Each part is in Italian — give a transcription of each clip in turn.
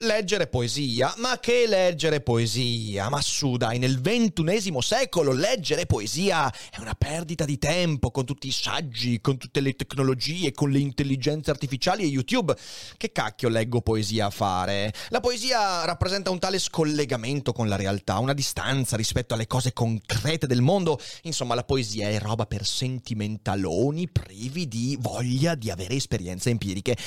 Leggere poesia? Ma che leggere poesia? Ma su dai, nel ventunesimo secolo leggere poesia è una perdita di tempo con tutti i saggi, con tutte le tecnologie, con le intelligenze artificiali e YouTube. Che cacchio leggo poesia a fare? La poesia rappresenta un tale scollegamento con la realtà, una distanza rispetto alle cose concrete del mondo. Insomma, la poesia è roba per sentimentaloni privi di voglia di avere esperienze empiriche.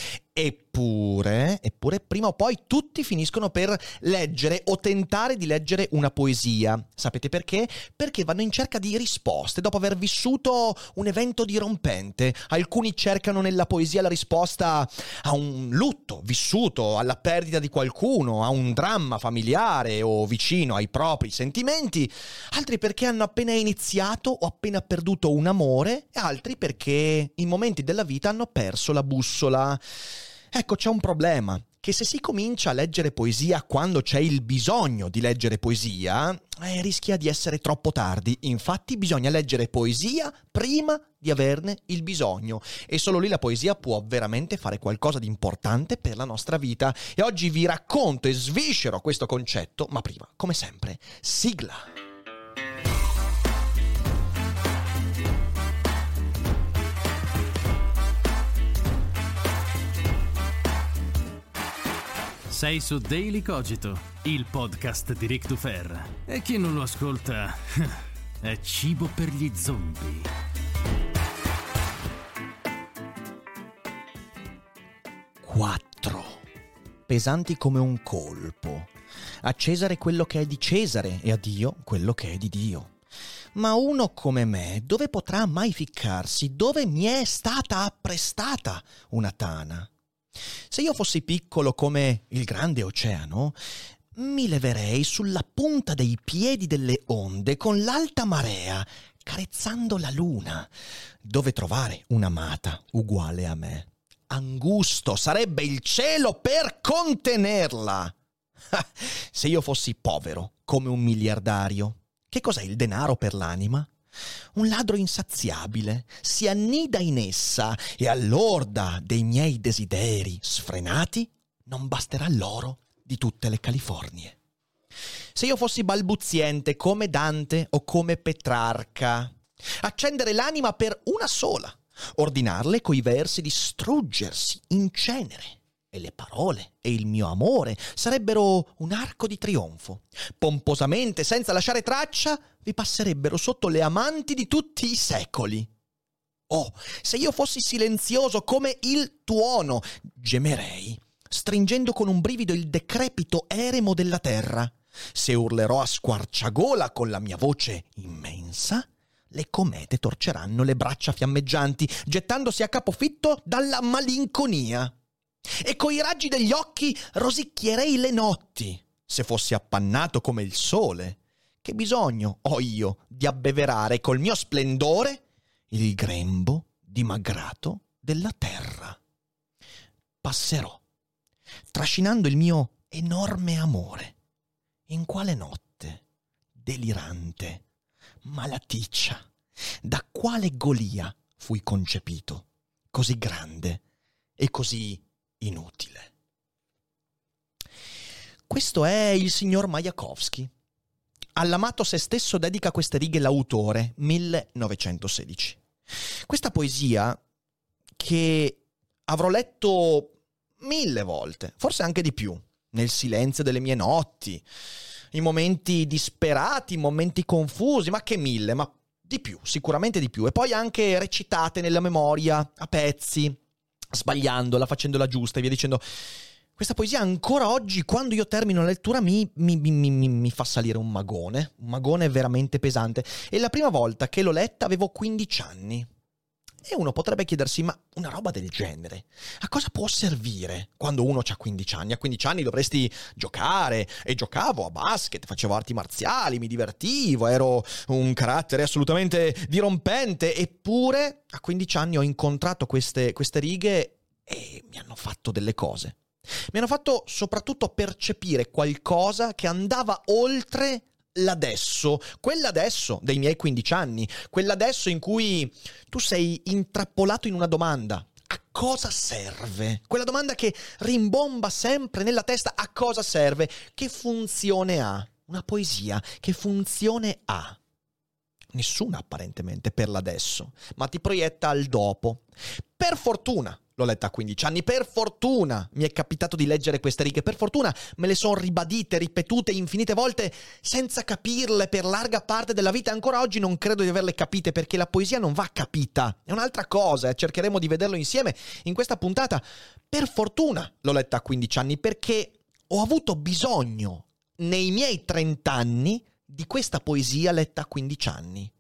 Eppure, eppure, prima o poi tutti finiscono per leggere o tentare di leggere una poesia. Sapete perché? Perché vanno in cerca di risposte dopo aver vissuto un evento dirompente. Alcuni cercano nella poesia la risposta a un lutto vissuto, alla perdita di qualcuno, a un dramma familiare o vicino ai propri sentimenti. Altri perché hanno appena iniziato o appena perduto un amore, e altri perché in momenti della vita hanno perso la bussola. Ecco, c'è un problema, che se si comincia a leggere poesia quando c'è il bisogno di leggere poesia, eh, rischia di essere troppo tardi. Infatti bisogna leggere poesia prima di averne il bisogno e solo lì la poesia può veramente fare qualcosa di importante per la nostra vita. E oggi vi racconto e sviscero questo concetto, ma prima, come sempre, sigla. Sei su Daily Cogito, il podcast di Rick Dufer. E chi non lo ascolta è cibo per gli zombie. Quattro. Pesanti come un colpo. A Cesare quello che è di Cesare e a Dio quello che è di Dio. Ma uno come me, dove potrà mai ficcarsi? Dove mi è stata apprestata una tana? Se io fossi piccolo come il grande oceano, mi leverei sulla punta dei piedi delle onde con l'alta marea, carezzando la luna. Dove trovare un'amata uguale a me? Angusto sarebbe il cielo per contenerla. Se io fossi povero come un miliardario, che cos'è il denaro per l'anima? Un ladro insaziabile si annida in essa e all'orda dei miei desideri sfrenati non basterà l'oro di tutte le Californie. Se io fossi balbuziente come Dante o come Petrarca, accendere l'anima per una sola, ordinarle coi versi di struggersi in cenere e le parole e il mio amore sarebbero un arco di trionfo. Pomposamente, senza lasciare traccia, vi passerebbero sotto le amanti di tutti i secoli. Oh, se io fossi silenzioso come il tuono, gemerei, stringendo con un brivido il decrepito eremo della terra. Se urlerò a squarciagola con la mia voce immensa, le comete torceranno le braccia fiammeggianti, gettandosi a capofitto dalla malinconia e coi raggi degli occhi rosicchierei le notti, se fossi appannato come il sole. Che bisogno ho io di abbeverare col mio splendore il grembo dimagrato della terra? Passerò, trascinando il mio enorme amore. In quale notte, delirante, malaticcia, da quale golia fui concepito, così grande e così inutile. Questo è il signor Majakovsky. All'amato se stesso dedica queste righe l'autore, 1916. Questa poesia che avrò letto mille volte, forse anche di più, nel silenzio delle mie notti, in momenti disperati, in momenti confusi, ma che mille, ma di più, sicuramente di più. E poi anche recitate nella memoria, a pezzi, sbagliandola, facendola giusta e via dicendo. Questa poesia ancora oggi, quando io termino la lettura, mi, mi, mi, mi, fa salire un magone, un magone veramente pesante. E la prima volta che l'ho letta avevo 15 anni. E uno potrebbe chiedersi, ma una roba del genere, a cosa può servire quando uno ha 15 anni? A 15 anni dovresti giocare, e giocavo a basket, facevo arti marziali, mi divertivo, ero un carattere assolutamente dirompente, eppure a 15 anni ho incontrato queste, queste righe e mi hanno fatto delle cose. Mi hanno fatto soprattutto percepire qualcosa che andava oltre l'adesso, quell'adesso dei miei 15 anni, quell'adesso in cui tu sei intrappolato in una domanda. A cosa serve? Quella domanda che rimbomba sempre nella testa, a cosa serve? Che funzione ha? Una poesia, che funzione ha? Nessuna apparentemente per l'adesso, ma ti proietta al dopo. Per fortuna, L'ho letta a 15 anni, per fortuna mi è capitato di leggere queste righe, per fortuna me le sono ribadite, ripetute infinite volte senza capirle per larga parte della vita. Ancora oggi non credo di averle capite perché la poesia non va capita. È un'altra cosa, eh. cercheremo di vederlo insieme in questa puntata. Per fortuna l'ho letta a 15 anni perché ho avuto bisogno nei miei 30 anni di questa poesia letta a 15 anni.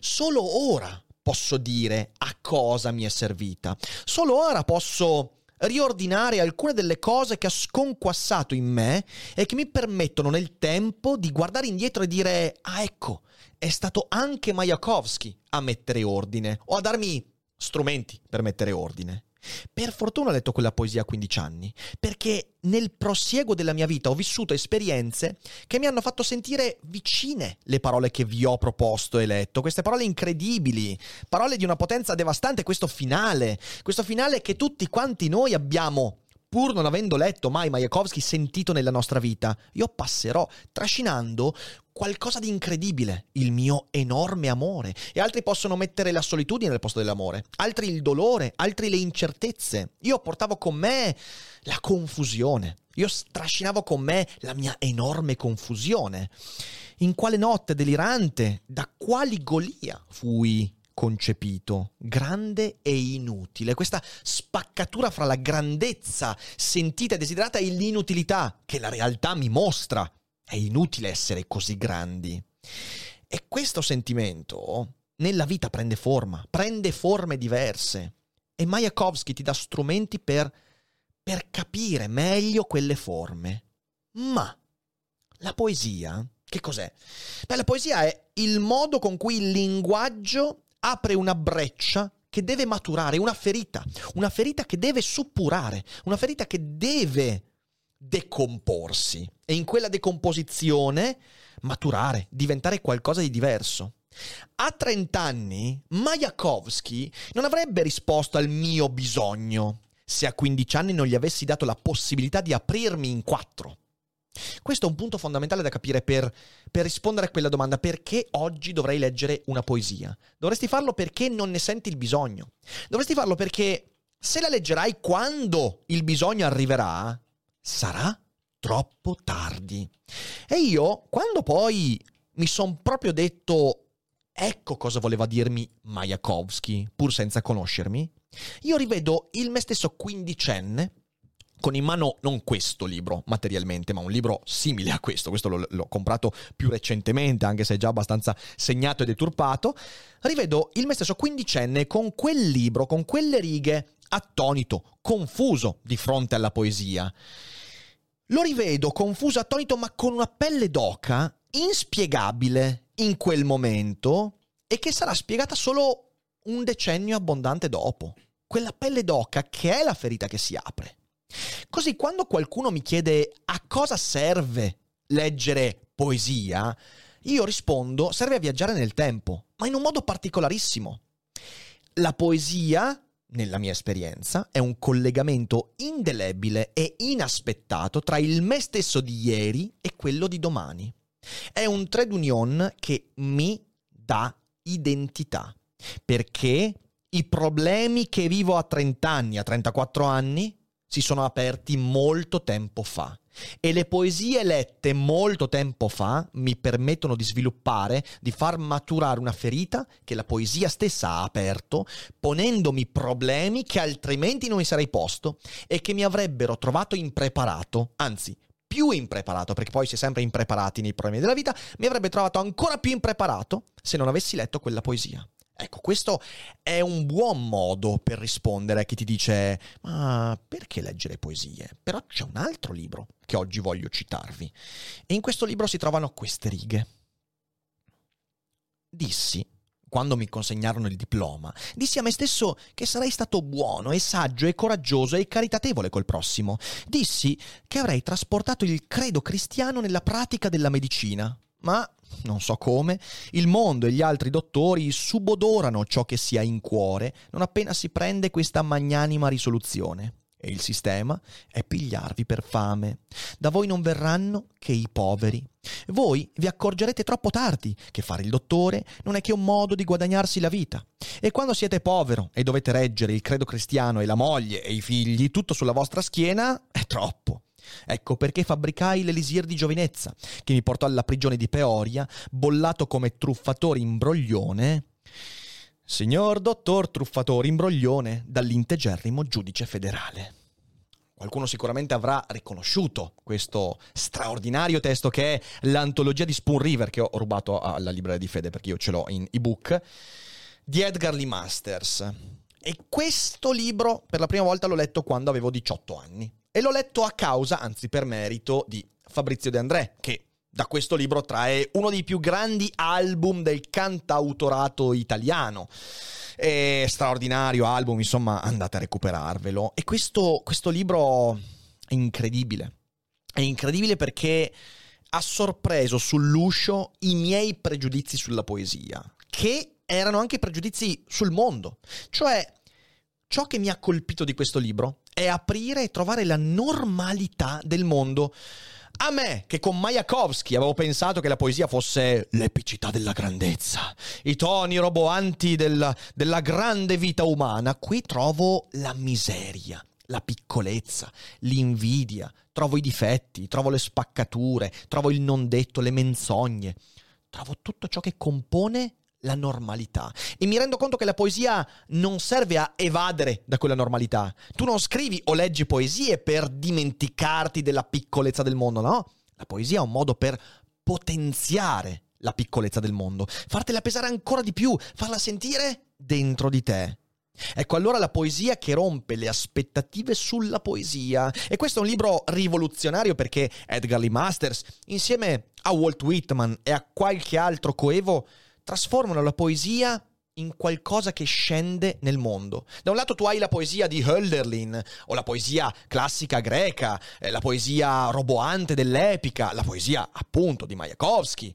Solo ora posso dire a cosa mi è servita. Solo ora posso riordinare alcune delle cose che ha sconquassato in me e che mi permettono nel tempo di guardare indietro e dire ah ecco, è stato anche Majakovsky a mettere ordine o a darmi strumenti per mettere ordine. Per fortuna ho letto quella poesia a 15 anni, perché nel prosieguo della mia vita ho vissuto esperienze che mi hanno fatto sentire vicine le parole che vi ho proposto e letto, queste parole incredibili, parole di una potenza devastante, questo finale, questo finale che tutti quanti noi abbiamo pur non avendo letto mai Majakovsky sentito nella nostra vita, io passerò trascinando qualcosa di incredibile, il mio enorme amore. E altri possono mettere la solitudine al posto dell'amore, altri il dolore, altri le incertezze. Io portavo con me la confusione. Io trascinavo con me la mia enorme confusione. In quale notte delirante, da quali golia fui concepito, grande e inutile, questa spaccatura fra la grandezza sentita e desiderata e l'inutilità che la realtà mi mostra. È inutile essere così grandi. E questo sentimento nella vita prende forma, prende forme diverse. E Mayakovsky ti dà strumenti per, per capire meglio quelle forme. Ma la poesia, che cos'è? Beh, la poesia è il modo con cui il linguaggio apre una breccia che deve maturare, una ferita, una ferita che deve suppurare, una ferita che deve decomporsi e in quella decomposizione maturare, diventare qualcosa di diverso. A 30 anni Majakovsky non avrebbe risposto al mio bisogno se a 15 anni non gli avessi dato la possibilità di aprirmi in quattro. Questo è un punto fondamentale da capire per, per, rispondere a quella domanda. Perché oggi dovrei leggere una poesia? Dovresti farlo perché non ne senti il bisogno. Dovresti farlo perché se la leggerai quando il bisogno arriverà, sarà troppo tardi. E io, quando poi mi sono proprio detto ecco cosa voleva dirmi Majakovsky, pur senza conoscermi, io rivedo il me stesso quindicenne con in mano non questo libro materialmente, ma un libro simile a questo, questo l'ho, l'ho, comprato più recentemente, anche se è già abbastanza segnato e deturpato, rivedo il me stesso quindicenne con quel libro, con quelle righe, attonito, confuso di fronte alla poesia. Lo rivedo confuso, attonito, ma con una pelle d'oca inspiegabile in quel momento e che sarà spiegata solo un decennio abbondante dopo. Quella pelle d'oca che è la ferita che si apre. Così quando qualcuno mi chiede a cosa serve leggere poesia, io rispondo serve a viaggiare nel tempo, ma in un modo particolarissimo. La poesia, nella mia esperienza, è un collegamento indelebile e inaspettato tra il me stesso di ieri e quello di domani. È un trade union che mi dà identità, perché i problemi che vivo a 30 anni, a 34 anni, si sono aperti molto tempo fa. E le poesie lette molto tempo fa mi permettono di sviluppare, di far maturare una ferita che la poesia stessa ha aperto, ponendomi problemi che altrimenti non mi sarei posto e che mi avrebbero trovato impreparato, anzi più impreparato, perché poi si è sempre impreparati nei problemi della vita, mi avrebbe trovato ancora più impreparato se non avessi letto quella poesia. Ecco, questo è un buon modo per rispondere a chi ti dice ma perché leggere poesie? Però c'è un altro libro che oggi voglio citarvi. E in questo libro si trovano queste righe. Dissi, quando mi consegnarono il diploma, dissi a me stesso che sarei stato buono e saggio e coraggioso e caritatevole col prossimo. Dissi che avrei trasportato il credo cristiano nella pratica della medicina. Ma non so come, il mondo e gli altri dottori subodorano ciò che si ha in cuore non appena si prende questa magnanima risoluzione. E il sistema è pigliarvi per fame. Da voi non verranno che i poveri. Voi vi accorgerete troppo tardi che fare il dottore non è che un modo di guadagnarsi la vita. E quando siete povero e dovete reggere il credo cristiano e la moglie e i figli tutto sulla vostra schiena, è troppo. Ecco perché fabbricai l'elisir di giovinezza, che mi portò alla prigione di Peoria, bollato come truffatore imbroglione. Signor dottor truffatore imbroglione, dall'integerrimo giudice federale. Qualcuno sicuramente avrà riconosciuto questo straordinario testo che è l'antologia di Spoon River, che ho rubato alla libreria di Fede perché io ce l'ho in ebook, di Edgar Lee Masters. E questo libro per la prima volta l'ho letto quando avevo 18 anni. E l'ho letto a causa, anzi per merito, di Fabrizio De André, che da questo libro trae uno dei più grandi album del cantautorato italiano. È straordinario album, insomma, andate a recuperarvelo. E questo, questo libro è incredibile. È incredibile perché ha sorpreso sull'uscio i miei pregiudizi sulla poesia, che erano anche pregiudizi sul mondo. Cioè, ciò che mi ha colpito di questo libro è aprire e trovare la normalità del mondo. A me, che con Mayakovsky avevo pensato che la poesia fosse l'epicità della grandezza, i toni roboanti della, della grande vita umana, qui trovo la miseria, la piccolezza, l'invidia, trovo i difetti, trovo le spaccature, trovo il non detto, le menzogne, trovo tutto ciò che compone la normalità. E mi rendo conto che la poesia non serve a evadere da quella normalità. Tu non scrivi o leggi poesie per dimenticarti della piccolezza del mondo, no? La poesia è un modo per potenziare la piccolezza del mondo, fartela pesare ancora di più, farla sentire dentro di te. Ecco allora la poesia che rompe le aspettative sulla poesia. E questo è un libro rivoluzionario perché Edgar Lee Masters, insieme a Walt Whitman e a qualche altro coevo, trasformano la poesia in qualcosa che scende nel mondo. Da un lato tu hai la poesia di Hölderlin, o la poesia classica greca, eh, la poesia roboante dell'epica, la poesia appunto di Mayakovsky.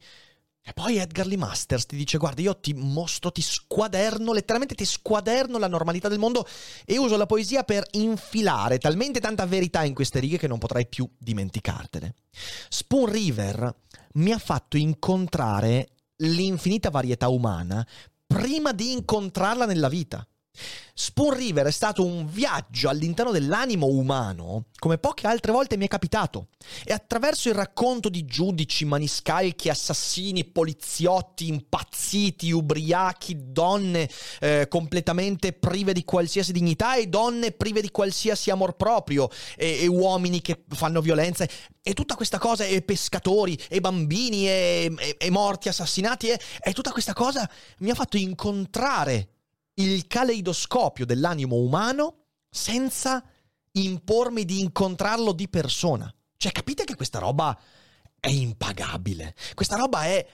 E poi Edgar Lee Masters ti dice: Guarda, io ti mostro, ti squaderno, letteralmente ti squaderno la normalità del mondo e uso la poesia per infilare talmente tanta verità in queste righe che non potrai più dimenticartene. Spoon River mi ha fatto incontrare l'infinita varietà umana prima di incontrarla nella vita. Spoon River è stato un viaggio all'interno dell'animo umano come poche altre volte mi è capitato. E attraverso il racconto di giudici, maniscalchi, assassini, poliziotti impazziti, ubriachi, donne eh, completamente prive di qualsiasi dignità e donne prive di qualsiasi amor proprio e, e uomini che fanno violenza e tutta questa cosa e pescatori e bambini e, e, e morti assassinati e, tutta questa cosa mi ha fatto incontrare il caleidoscopio dell'animo umano senza impormi di incontrarlo di persona. Cioè, capite che questa roba è impagabile. Questa roba è...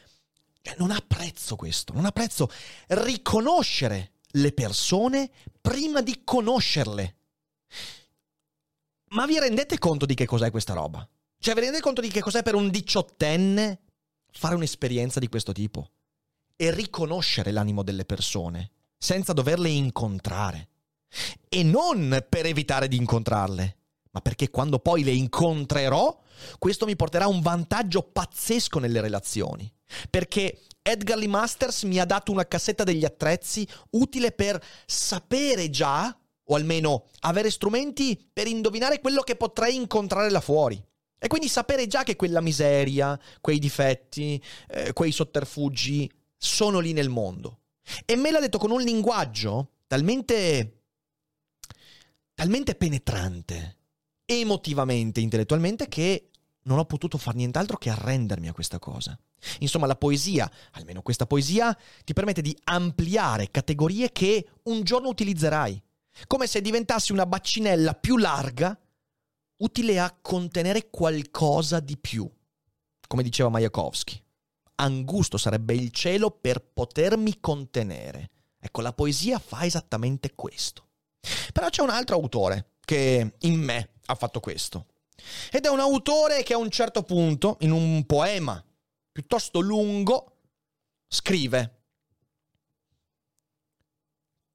Cioè, non ha prezzo questo, non ha prezzo. Riconoscere le persone prima di conoscerle. Ma vi rendete conto di che cos'è questa roba? Cioè, vi rendete conto di che cos'è per un diciottenne fare un'esperienza di questo tipo? E riconoscere l'animo delle persone senza doverle incontrare. E non per evitare di incontrarle, ma perché quando poi le incontrerò, questo mi porterà un vantaggio pazzesco nelle relazioni. Perché Edgar Lee Masters mi ha dato una cassetta degli attrezzi utile per sapere già, o almeno avere strumenti per indovinare quello che potrei incontrare là fuori. E quindi sapere già che quella miseria, quei difetti, eh, quei sotterfugi sono lì nel mondo. E me l'ha detto con un linguaggio talmente, talmente penetrante, emotivamente, intellettualmente, che non ho potuto fare nient'altro che arrendermi a questa cosa. Insomma, la poesia, almeno questa poesia, ti permette di ampliare categorie che un giorno utilizzerai, come se diventassi una bacinella più larga, utile a contenere qualcosa di più. Come diceva Majakovsky, angusto sarebbe il cielo per potermi contenere. Ecco, la poesia fa esattamente questo. Però c'è un altro autore che in me ha fatto questo. Ed è un autore che a un certo punto, in un poema piuttosto lungo, scrive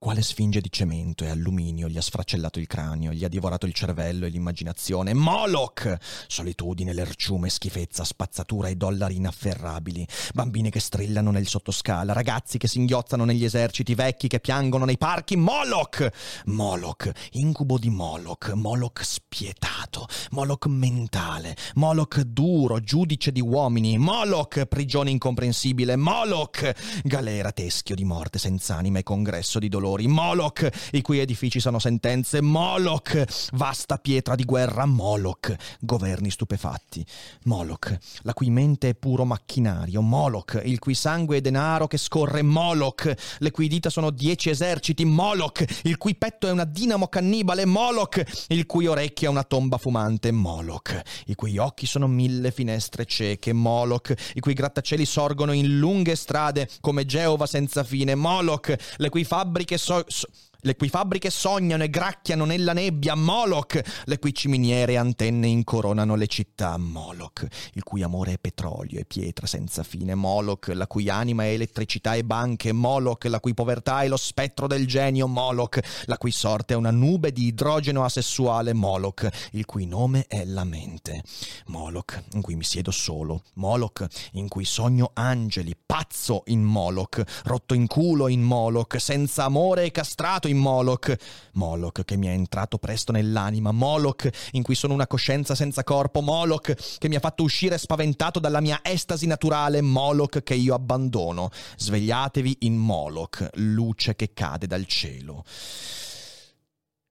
quale sfinge di cemento e alluminio gli ha sfracellato il cranio, gli ha divorato il cervello e l'immaginazione? Moloch! Solitudine, lerciume, schifezza, spazzatura e dollari inafferrabili. Bambine che strillano nel sottoscala, ragazzi che singhiozzano negli eserciti, vecchi che piangono nei parchi. Moloch! Moloch, incubo di Moloch, Moloch spietato, Moloch mentale, Moloch duro, giudice di uomini, Moloch, prigione incomprensibile, Moloch, galera teschio di morte senza anima e congresso di dolore dolori, Moloch, i cui edifici sono sentenze, Moloch, vasta pietra di guerra, Moloch, governi stupefatti, Moloch, la cui mente è puro macchinario, Moloch, il cui sangue è denaro che scorre, Moloch, le cui dita sono dieci eserciti, Moloch, il cui petto è una dinamo cannibale, Moloch, il cui orecchio è una tomba fumante, Moloch, i cui occhi sono mille finestre cieche, Moloch, i cui grattacieli sorgono in lunghe strade come Geova senza fine, Moloch, le cui fabbriche so, so, le cui fabbriche sognano e gracchiano nella nebbia, Moloch, le cui ciminiere e antenne incoronano le città, Moloch, il cui amore è petrolio e pietra senza fine, Moloch, la cui anima è elettricità e banche, Moloch, la cui povertà è lo spettro del genio, Moloch, la cui sorte è una nube di idrogeno asessuale, Moloch, il cui nome è la mente, Moloch, in cui mi siedo solo, Moloch, in cui sogno angeli, pazzo in Moloch, rotto in culo in Moloch, senza amore e castrato in Moloch. Moloch che mi è entrato presto nell'anima, Moloch in cui sono una coscienza senza corpo, Moloch che mi ha fatto uscire spaventato dalla mia estasi naturale, Moloch che io abbandono. Svegliatevi in Moloch, luce che cade dal cielo.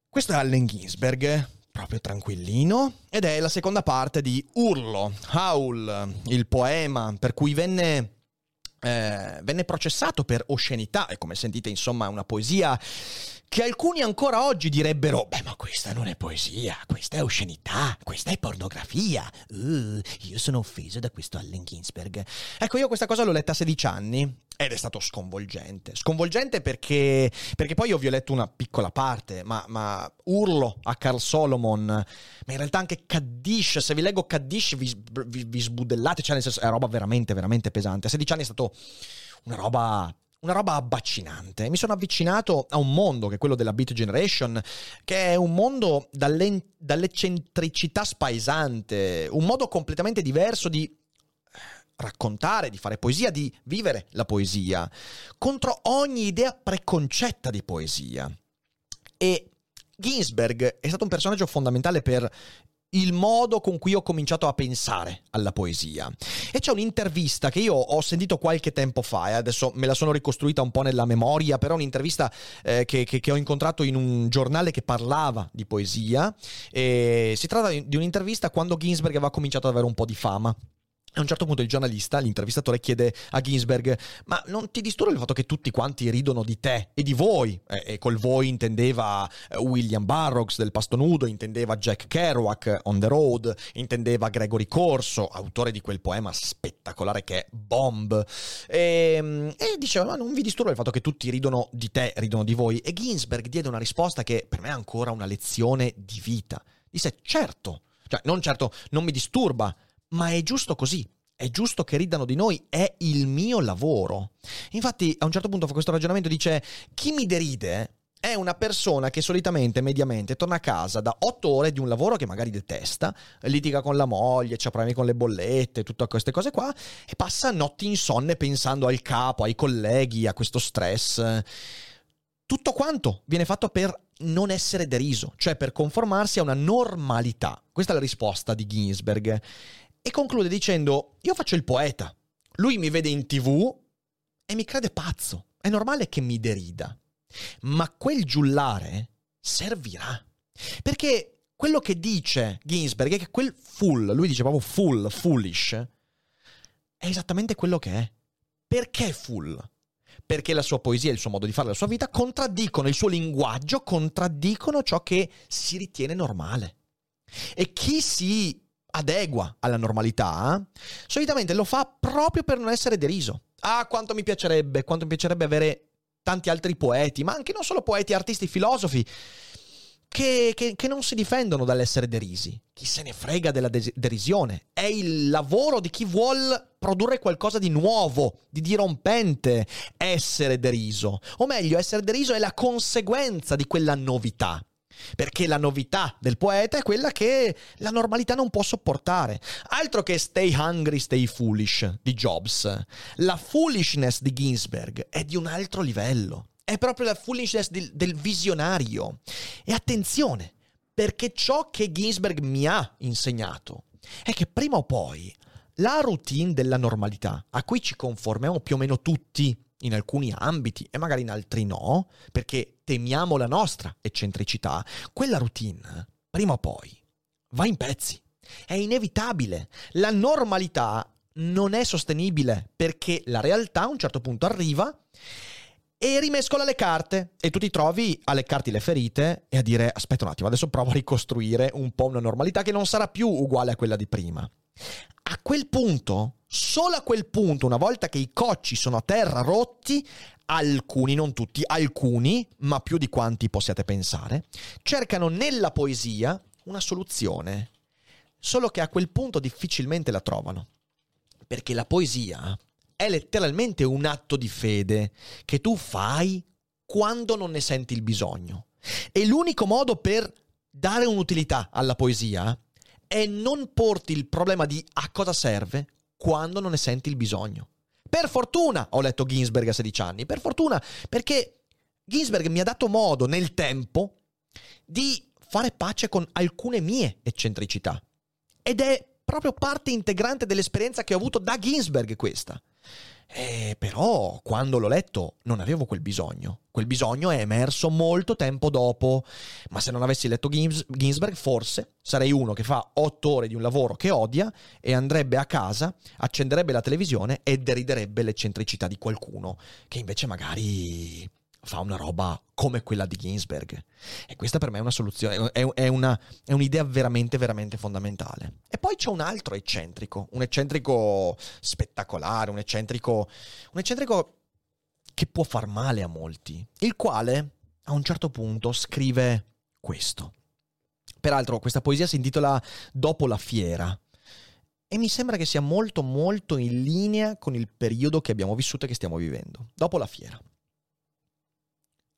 Questo è Allen Ginsberg, proprio tranquillino, ed è la seconda parte di Urlo, Howl, il poema per cui venne eh, venne processato per oscenità e come sentite insomma una poesia che alcuni ancora oggi direbbero, beh ma questa non è poesia, questa è oscenità, questa è pornografia. Uh, io sono offeso da questo Allen Ginsberg. Ecco, io questa cosa l'ho letta a 16 anni ed è stato sconvolgente. Sconvolgente perché, perché poi io vi ho letto una piccola parte, ma, ma, urlo a Carl Solomon, ma in realtà anche Kaddish, se vi leggo Kaddish vi, vi, vi sbudellate, cioè nel senso è roba veramente, veramente pesante. A 16 anni è stato una roba una roba abbacinante. Mi sono avvicinato a un mondo che è quello della Beat Generation, che è un mondo dall'eccentricità spaesante, un modo completamente diverso di raccontare, di fare poesia, di vivere la poesia, contro ogni idea preconcetta di poesia. E Ginsberg è stato un personaggio fondamentale per il modo con cui ho cominciato a pensare alla poesia. E c'è un'intervista che io ho sentito qualche tempo fa, e adesso me la sono ricostruita un po' nella memoria, però un'intervista eh, che, che, che, ho incontrato in un giornale che parlava di poesia. E si tratta di un'intervista quando Ginsberg aveva cominciato ad avere un po' di fama. A un certo punto il giornalista, l'intervistatore, chiede a Ginsberg: Ma non ti disturba il fatto che tutti quanti ridono di te e di voi? E, col voi intendeva eh, William Burroughs del Pasto Nudo, intendeva Jack Kerouac On the Road, intendeva Gregory Corso, autore di quel poema spettacolare che è Bomb. E, ehm, e diceva: Ma non vi disturba il fatto che tutti ridono di te, ridono di voi? E Ginsberg diede una risposta che per me è ancora una lezione di vita. Disse: Certo, cioè non certo, non mi disturba ma è giusto così. È giusto che ridano di noi, è il mio lavoro. Infatti, a un certo punto fa questo ragionamento, dice: Chi mi deride è una persona che solitamente, mediamente, torna a casa da otto ore di un lavoro che magari detesta, litiga con la moglie, c'ha problemi con le bollette, tutte queste cose qua, e passa notti insonne pensando al capo, ai colleghi, a questo stress. Tutto quanto viene fatto per non essere deriso, cioè per conformarsi a una normalità. Questa è la risposta di Ginsberg. E conclude dicendo, io faccio il poeta, lui mi vede in tv e mi crede pazzo, è normale che mi derida, ma quel giullare servirà, perché quello che dice Ginsberg è che quel full, lui dice proprio full, foolish, è esattamente quello che è. Perché full? Perché la sua poesia il suo modo di fare la sua vita contraddicono il suo linguaggio, contraddicono ciò che si ritiene normale. E chi si adegua alla normalità, solitamente lo fa proprio per non essere deriso. Ah, quanto mi piacerebbe, quanto mi piacerebbe avere tanti altri poeti, ma anche non solo poeti, artisti, filosofi, che, che, che, non si difendono dall'essere derisi. Chi se ne frega della de- derisione? È il lavoro di chi vuol produrre qualcosa di nuovo, di dirompente, essere deriso. O meglio, essere deriso è la conseguenza di quella novità. Perché la novità del poeta è quella che la normalità non può sopportare. Altro che Stay Hungry, Stay Foolish di Jobs. La foolishness di Ginsberg è di un altro livello. È proprio la foolishness del, del visionario. E attenzione, perché ciò che Ginsberg mi ha insegnato è che prima o poi la routine della normalità, a cui ci conformiamo più o meno tutti in alcuni ambiti e magari in altri no, perché temiamo la nostra eccentricità, quella routine, prima o poi, va in pezzi. È inevitabile. La normalità non è sostenibile perché la realtà a un certo punto arriva e rimescola le carte e tu ti trovi a leccarti le ferite e a dire aspetta un attimo, adesso provo a ricostruire un po' una normalità che non sarà più uguale a quella di prima. A quel punto, solo a quel punto, una volta che i cocci sono a terra rotti, alcuni, non tutti, alcuni, ma più di quanti possiate pensare, cercano nella poesia una soluzione. Solo che a quel punto difficilmente la trovano. Perché la poesia è letteralmente un atto di fede che tu fai quando non ne senti il bisogno. E l'unico modo per dare un'utilità alla poesia è non porti il problema di a cosa serve quando non ne senti il bisogno. Per fortuna ho letto Ginsberg a 16 anni, per fortuna perché Ginsberg mi ha dato modo nel tempo di fare pace con alcune mie eccentricità. Ed è proprio parte integrante dell'esperienza che ho avuto da Ginsberg questa. Eh, però quando l'ho letto non avevo quel bisogno. Quel bisogno è emerso molto tempo dopo. Ma se non avessi letto Gins- Ginsberg, forse sarei uno che fa otto ore di un lavoro che odia e andrebbe a casa, accenderebbe la televisione e deriderebbe l'eccentricità di qualcuno che invece magari fa una roba come quella di Ginsberg. E questa per me è una soluzione, è, è, una, è un'idea veramente, veramente fondamentale. E poi c'è un altro eccentrico, un eccentrico spettacolare, un eccentrico, un eccentrico che può far male a molti, il quale a un certo punto scrive questo. Peraltro questa poesia si intitola Dopo la fiera e mi sembra che sia molto molto in linea con il periodo che abbiamo vissuto e che stiamo vivendo. Dopo la fiera.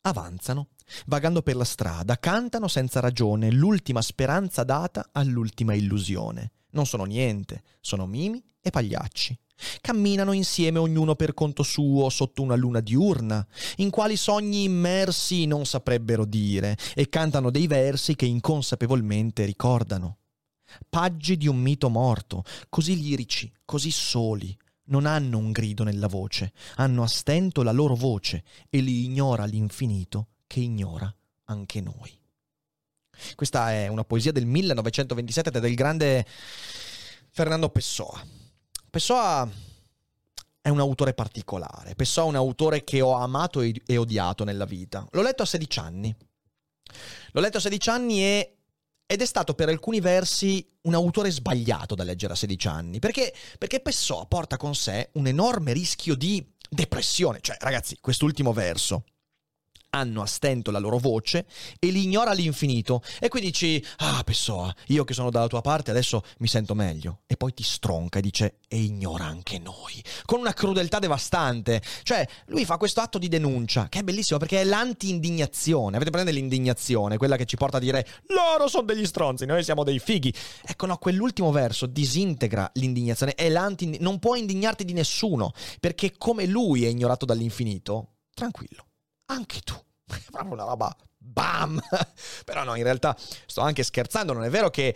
Avanzano, vagando per la strada, cantano senza ragione l'ultima speranza data all'ultima illusione. Non sono niente, sono mimi e pagliacci. Camminano insieme ognuno per conto suo sotto una luna diurna, in quali sogni immersi non saprebbero dire, e cantano dei versi che inconsapevolmente ricordano. Paggi di un mito morto, così lirici, così soli, non hanno un grido nella voce, hanno a stento la loro voce e li ignora l'infinito che ignora anche noi. Questa è una poesia del 1927 del grande Fernando Pessoa. Pessoa è un autore particolare, Pessoa è un autore che ho amato e odiato nella vita. L'ho letto a 16 anni. L'ho letto a 16 anni e ed è stato per alcuni versi un autore sbagliato da leggere a 16 anni, perché, perché Pessoa porta con sé un enorme rischio di depressione. Cioè, ragazzi, quest'ultimo verso hanno a stento la loro voce e li ignora all'infinito. E qui dici, ah Pessoa, io che sono dalla tua parte adesso mi sento meglio. E poi ti stronca e dice, e ignora anche noi. Con una crudeltà devastante. Cioè, lui fa questo atto di denuncia, che è bellissimo perché è l'anti-indignazione. Avete presente l'indignazione, quella che ci porta a dire, loro sono degli stronzi, noi siamo dei fighi. Ecco, no, quell'ultimo verso disintegra l'indignazione, è l'anti... non puoi indignarti di nessuno, perché come lui è ignorato dall'infinito, tranquillo anche tu. È proprio una roba bam! Però no, in realtà sto anche scherzando, non è vero che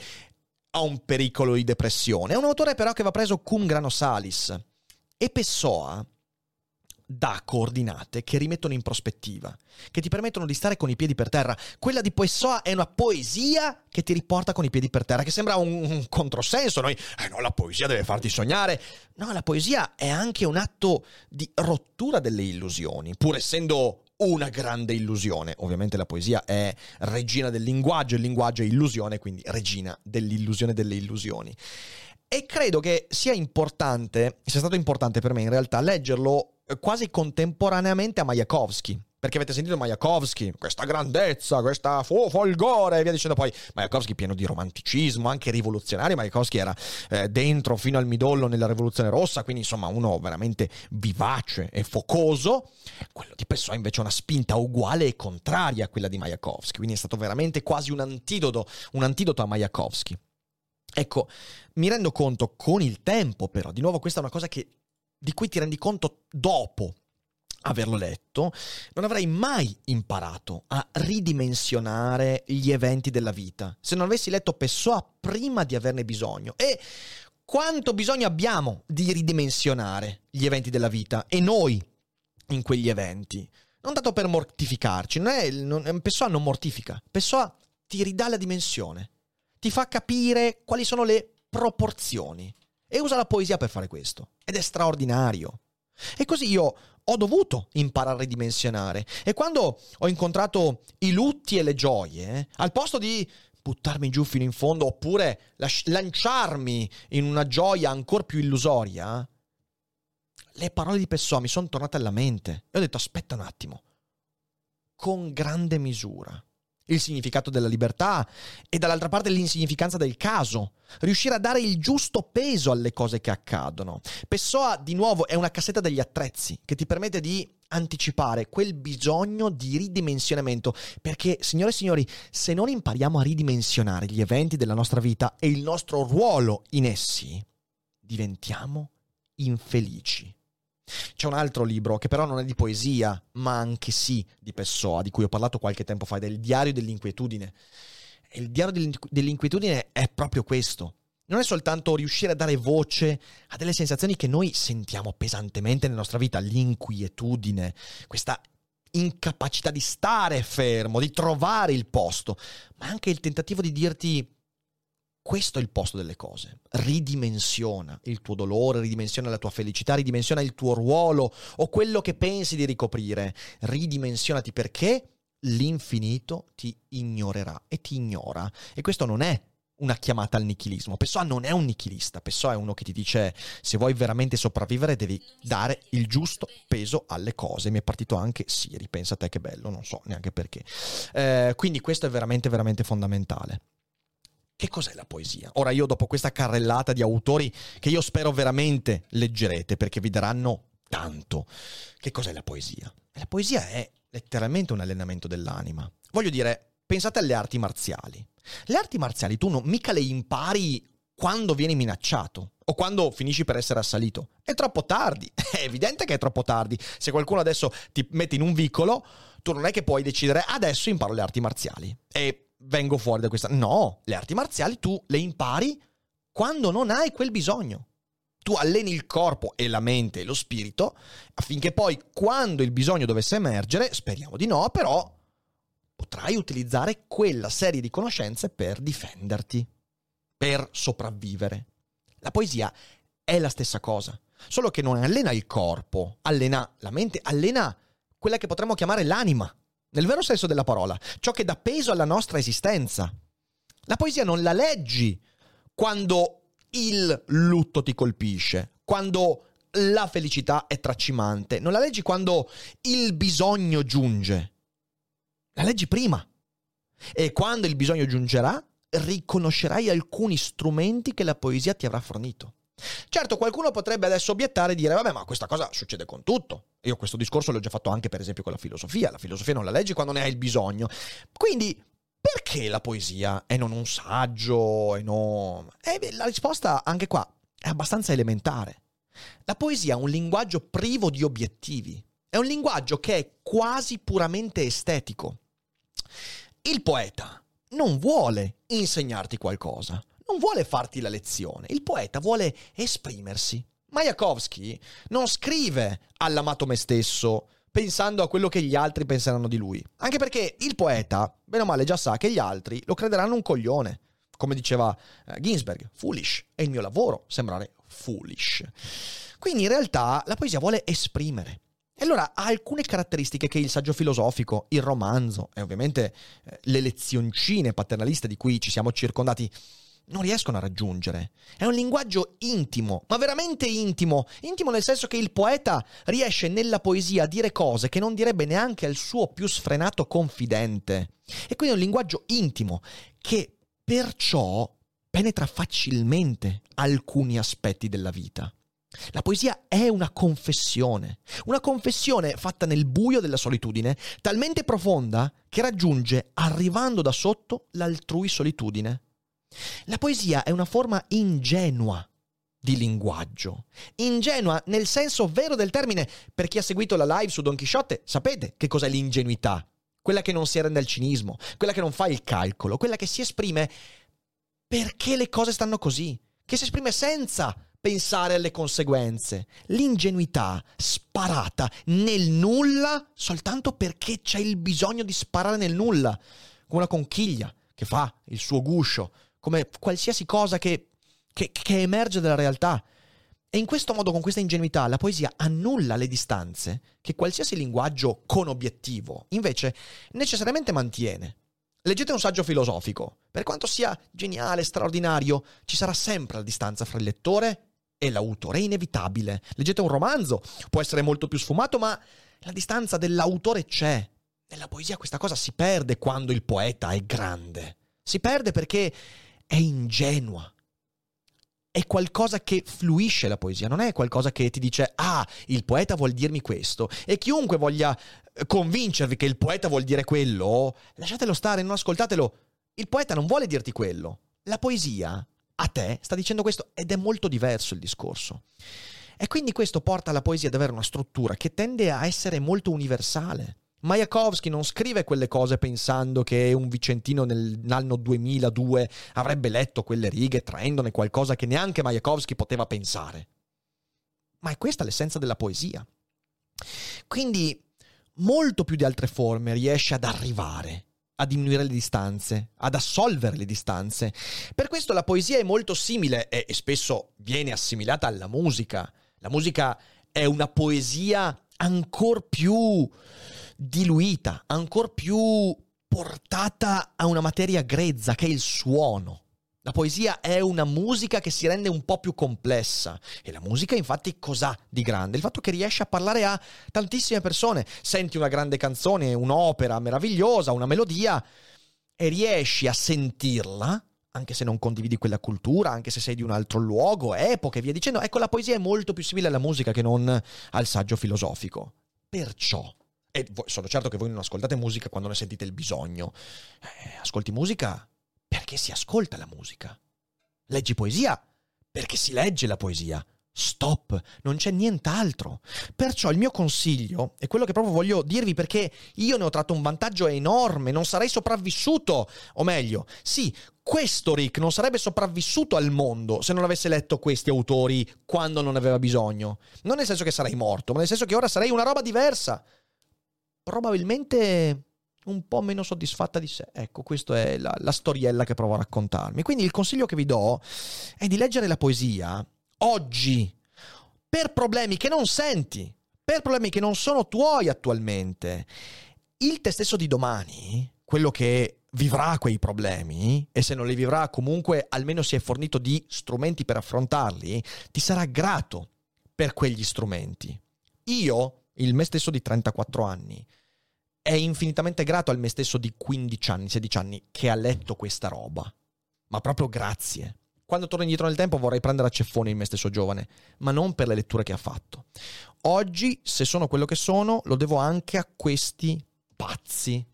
ha un pericolo di depressione. È un autore però che va preso cum grano salis. E Pessoa dà coordinate che rimettono in prospettiva, che ti permettono di stare con i piedi per terra. Quella di Pessoa è una poesia che ti riporta con i piedi per terra, che sembra un, un controsenso. Noi, eh no, la poesia deve farti sognare. No, la poesia è anche un atto di rottura delle illusioni, pur essendo una grande illusione. Ovviamente la poesia è regina del linguaggio, il linguaggio è illusione, quindi regina dell'illusione delle illusioni. E credo che sia importante, sia stato importante per me in realtà leggerlo eh, quasi contemporaneamente a Mayakovsky. Perché avete sentito Mayakovsky, questa grandezza, questa fu- folgore, e via dicendo poi. Mayakovsky pieno di romanticismo, anche rivoluzionario. Mayakovsky era eh, dentro fino al midollo nella rivoluzione rossa, quindi insomma uno veramente vivace e focoso. Quello di Pessoa invece ha una spinta uguale e contraria a quella di Mayakovsky, quindi è stato veramente quasi un antidoto, un antidoto a Mayakovsky. Ecco, mi rendo conto con il tempo però, di nuovo questa è una cosa che, di cui ti rendi conto dopo averlo letto, non avrei mai imparato a ridimensionare gli eventi della vita se non avessi letto Pessoa prima di averne bisogno. E quanto bisogno abbiamo di ridimensionare gli eventi della vita e noi in quegli eventi? Non dato per mortificarci, non è, non, Pessoa non mortifica, Pessoa ti ridà la dimensione ti fa capire quali sono le proporzioni. E usa la poesia per fare questo. Ed è straordinario. E così io ho dovuto imparare a ridimensionare. E quando ho incontrato i lutti e le gioie, al posto di buttarmi giù fino in fondo oppure lanciarmi in una gioia ancora più illusoria, le parole di Pessoa mi sono tornate alla mente. E ho detto aspetta un attimo. Con grande misura il significato della libertà e dall'altra parte l'insignificanza del caso, riuscire a dare il giusto peso alle cose che accadono. Pessoa, di nuovo, è una cassetta degli attrezzi che ti permette di anticipare quel bisogno di ridimensionamento, perché, signore e signori, se non impariamo a ridimensionare gli eventi della nostra vita e il nostro ruolo in essi, diventiamo infelici. C'è un altro libro che però non è di poesia, ma anche sì di Pessoa, di cui ho parlato qualche tempo fa, ed è il Diario dell'inquietudine. E il Diario dell'inquietudine è proprio questo. Non è soltanto riuscire a dare voce a delle sensazioni che noi sentiamo pesantemente nella nostra vita, l'inquietudine, questa incapacità di stare fermo, di trovare il posto, ma anche il tentativo di dirti questo è il posto delle cose. Ridimensiona il tuo dolore, ridimensiona la tua felicità, ridimensiona il tuo ruolo o quello che pensi di ricoprire. Ridimensionati perché l'infinito ti ignorerà e ti ignora. E questo non è una chiamata al nichilismo. Pessoa non è un nichilista, Pessoa è uno che ti dice se vuoi veramente sopravvivere devi dare il giusto peso alle cose. Mi è partito anche sì, ripensa a te che bello, non so neanche perché. Eh, quindi questo è veramente, veramente fondamentale. Che cos'è la poesia? Ora io dopo questa carrellata di autori che io spero veramente leggerete perché vi daranno tanto. Che cos'è la poesia? La poesia è letteralmente un allenamento dell'anima. Voglio dire, pensate alle arti marziali. Le arti marziali tu non, mica le impari quando vieni minacciato o quando finisci per essere assalito. È troppo tardi, è evidente che è troppo tardi. Se qualcuno adesso ti mette in un vicolo, tu non è che puoi decidere adesso imparo le arti marziali. E vengo fuori da questa. No, le arti marziali tu le impari quando non hai quel bisogno. Tu alleni il corpo e la mente e lo spirito affinché poi quando il bisogno dovesse emergere, speriamo di no, però potrai utilizzare quella serie di conoscenze per difenderti, per sopravvivere. La poesia è la stessa cosa, solo che non allena il corpo, allena la mente, allena quella che potremmo chiamare l'anima nel vero senso della parola, ciò che dà peso alla nostra esistenza. La poesia non la leggi quando il lutto ti colpisce, quando la felicità è tracimante, non la leggi quando il bisogno giunge. La leggi prima. E quando il bisogno giungerà, riconoscerai alcuni strumenti che la poesia ti avrà fornito. Certo, qualcuno potrebbe adesso obiettare e dire, vabbè, ma questa cosa succede con tutto. Io questo discorso l'ho già fatto anche, per esempio, con la filosofia. La filosofia non la leggi quando ne hai il bisogno. Quindi, perché la poesia e non un saggio e non... Eh, la risposta, anche qua, è abbastanza elementare. La poesia è un linguaggio privo di obiettivi. È un linguaggio che è quasi puramente estetico. Il poeta non vuole insegnarti qualcosa, non vuole farti la lezione, il poeta vuole esprimersi, Mayakovsky non scrive all'amato me stesso pensando a quello che gli altri penseranno di lui. Anche perché il poeta, bene o male, già sa che gli altri lo crederanno un coglione. Come diceva eh, Ginsberg, foolish. È il mio lavoro sembrare foolish. Quindi in realtà la poesia vuole esprimere. E allora ha alcune caratteristiche che il saggio filosofico, il romanzo e ovviamente eh, le lezioncine paternaliste di cui ci siamo circondati non riescono a raggiungere. È un linguaggio intimo, ma veramente intimo. Intimo nel senso che il poeta riesce nella poesia a dire cose che non direbbe neanche al suo più sfrenato confidente. E quindi è un linguaggio intimo che perciò penetra facilmente alcuni aspetti della vita. La poesia è una confessione, una confessione fatta nel buio della solitudine, talmente profonda che raggiunge, arrivando da sotto, l'altrui solitudine. La poesia è una forma ingenua di linguaggio. Ingenua nel senso vero del termine. Per chi ha seguito la live su Don Chisciotte, sapete che cos'è l'ingenuità. Quella che non si arrende al cinismo, quella che non fa il calcolo, quella che si esprime perché le cose stanno così, che si esprime senza pensare alle conseguenze. L'ingenuità sparata nel nulla soltanto perché c'è il bisogno di sparare nel nulla, come una conchiglia che fa il suo guscio, come qualsiasi cosa che, che, che emerge dalla realtà. E in questo modo, con questa ingenuità, la poesia annulla le distanze che qualsiasi linguaggio con obiettivo invece necessariamente mantiene. Leggete un saggio filosofico. Per quanto sia geniale, straordinario, ci sarà sempre la distanza fra il lettore e l'autore, è inevitabile. Leggete un romanzo, può essere molto più sfumato, ma la distanza dell'autore c'è. Nella poesia questa cosa si perde quando il poeta è grande. Si perde perché è ingenua. È qualcosa che fluisce la poesia, non è qualcosa che ti dice ah, il poeta vuol dirmi questo. E chiunque voglia eh, convincervi che il poeta vuol dire quello, lasciatelo stare, non ascoltatelo. Il poeta non vuole dirti quello. La poesia a te sta dicendo questo ed è molto diverso il discorso. E quindi questo porta la poesia ad avere una struttura che tende a essere molto universale. Mayakovsky non scrive quelle cose pensando che un vicentino nell'anno 2002 avrebbe letto quelle righe traendone qualcosa che neanche Mayakovsky poteva pensare. Ma è questa l'essenza della poesia. Quindi, molto più di altre forme riesce ad arrivare a diminuire le distanze, ad assolvere le distanze. Per questo la poesia è molto simile e, spesso viene assimilata alla musica. La musica è una poesia ancora più diluita, ancora più portata a una materia grezza che è il suono. La poesia è una musica che si rende un po' più complessa e la musica infatti cos'ha di grande? Il fatto che riesce a parlare a tantissime persone. Senti una grande canzone, un'opera meravigliosa, una melodia e riesci a sentirla anche se non condividi quella cultura, anche se sei di un altro luogo, epoca e via dicendo. Ecco, la poesia è molto più simile alla musica che non al saggio filosofico. Perciò e sono certo che voi non ascoltate musica quando ne sentite il bisogno. Eh, ascolti musica perché si ascolta la musica. Leggi poesia perché si legge la poesia. Stop, non c'è nient'altro. Perciò il mio consiglio è quello che proprio voglio dirvi perché io ne ho tratto un vantaggio enorme, non sarei sopravvissuto, o meglio, sì, questo Rick non sarebbe sopravvissuto al mondo se non avesse letto questi autori quando non aveva bisogno. Non nel senso che sarei morto, ma nel senso che ora sarei una roba diversa probabilmente un po' meno soddisfatta di sé. Ecco, questa è la, la, storiella che provo a raccontarmi. Quindi il consiglio che vi do è di leggere la poesia oggi, per problemi che non senti, per problemi che non sono tuoi attualmente. Il te stesso di domani, quello che vivrà quei problemi, e se non li vivrà comunque almeno si è fornito di strumenti per affrontarli, ti sarà grato per quegli strumenti. Io, il me stesso di 34 anni, è infinitamente grato al me stesso di 15 anni, 16 anni, che ha letto questa roba. Ma proprio grazie. Quando torno indietro nel tempo vorrei prendere a ceffone il me stesso giovane, ma non per le letture che ha fatto. Oggi, se sono quello che sono, lo devo anche a questi pazzi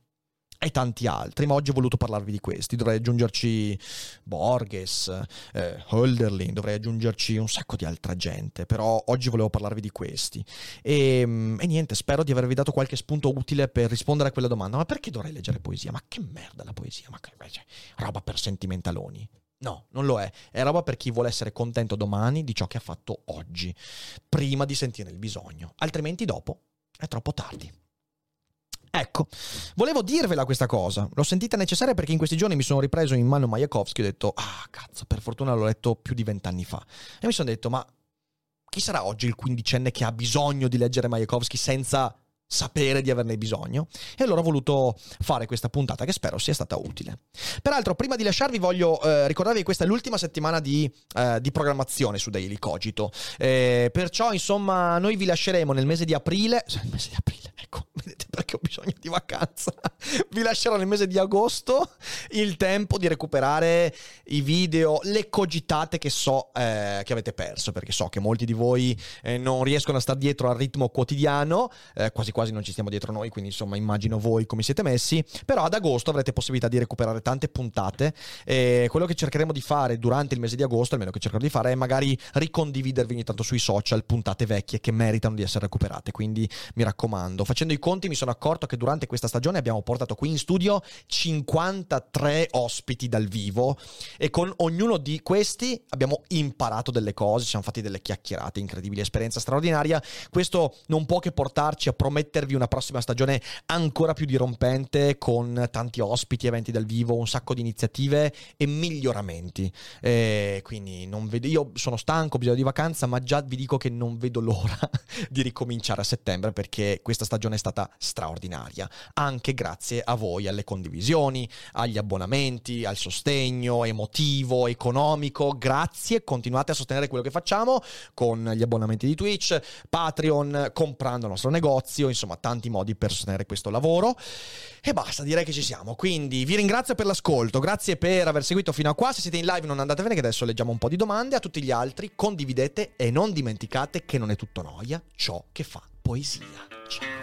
e tanti altri, ma oggi ho voluto parlarvi di questi. Dovrei aggiungerci Borges, eh, Hölderlin, dovrei aggiungerci un sacco di altra gente, però oggi volevo parlarvi di questi. E, ehm, e, niente, spero di avervi dato qualche spunto utile per rispondere a quella domanda. Ma perché dovrei leggere poesia? Ma che merda la poesia? Ma che cioè, roba per sentimentaloni. No, non lo è. È roba per chi vuole essere contento domani di ciò che ha fatto oggi, prima di sentire il bisogno. Altrimenti dopo è troppo tardi. Ecco, volevo dirvela questa cosa. L'ho sentita necessaria perché in questi giorni mi sono ripreso in mano Majakovsky e ho detto, ah cazzo, per fortuna l'ho letto più di vent'anni fa. E mi sono detto, ma chi sarà oggi il quindicenne che ha bisogno di leggere Majakovsky senza sapere di averne bisogno e allora ho voluto fare questa puntata che spero sia stata utile. Peraltro, prima di lasciarvi voglio eh, ricordarvi che questa è l'ultima settimana di, eh, di programmazione su Daily Cogito, eh, perciò insomma noi vi lasceremo nel mese di aprile, nel mese di aprile, ecco, vedete perché ho bisogno di vacanza, vi lascerò nel mese di agosto il tempo di recuperare i video, le cogitate che so eh, che avete perso, perché so che molti di voi eh, non riescono a stare dietro al ritmo quotidiano, eh, quasi quasi non ci stiamo dietro noi, quindi insomma immagino voi come siete messi, però ad agosto avrete possibilità di recuperare tante puntate e quello che cercheremo di fare durante il mese di agosto, almeno che cercherò di fare, è magari ricondividervi ogni tanto sui social puntate vecchie che meritano di essere recuperate, quindi mi raccomando. Facendo i conti mi sono accorto che durante questa stagione abbiamo portato qui in studio 53 ospiti dal vivo e con ognuno di questi abbiamo imparato delle cose, ci siamo fatti delle chiacchierate, incredibili, esperienza straordinaria. Questo non può che portarci a promettere promettervi una prossima stagione ancora più dirompente con tanti ospiti, eventi dal vivo, un sacco di iniziative e miglioramenti. E quindi non vedo, io sono stanco, ho bisogno di vacanza, ma già vi dico che non vedo l'ora di ricominciare a settembre perché questa stagione è stata straordinaria, anche grazie a voi, alle condivisioni, agli abbonamenti, al sostegno emotivo, economico. Grazie, continuate a sostenere quello che facciamo con gli abbonamenti di Twitch, Patreon, comprando il nostro negozio insomma tanti modi per sostenere questo lavoro. E basta, direi che ci siamo. Quindi vi ringrazio per l'ascolto, grazie per aver seguito fino a qua. Se siete in live non andatevene che adesso leggiamo un po' di domande. A tutti gli altri condividete e non dimenticate che non è tutto noia ciò che fa poesia. Ciao.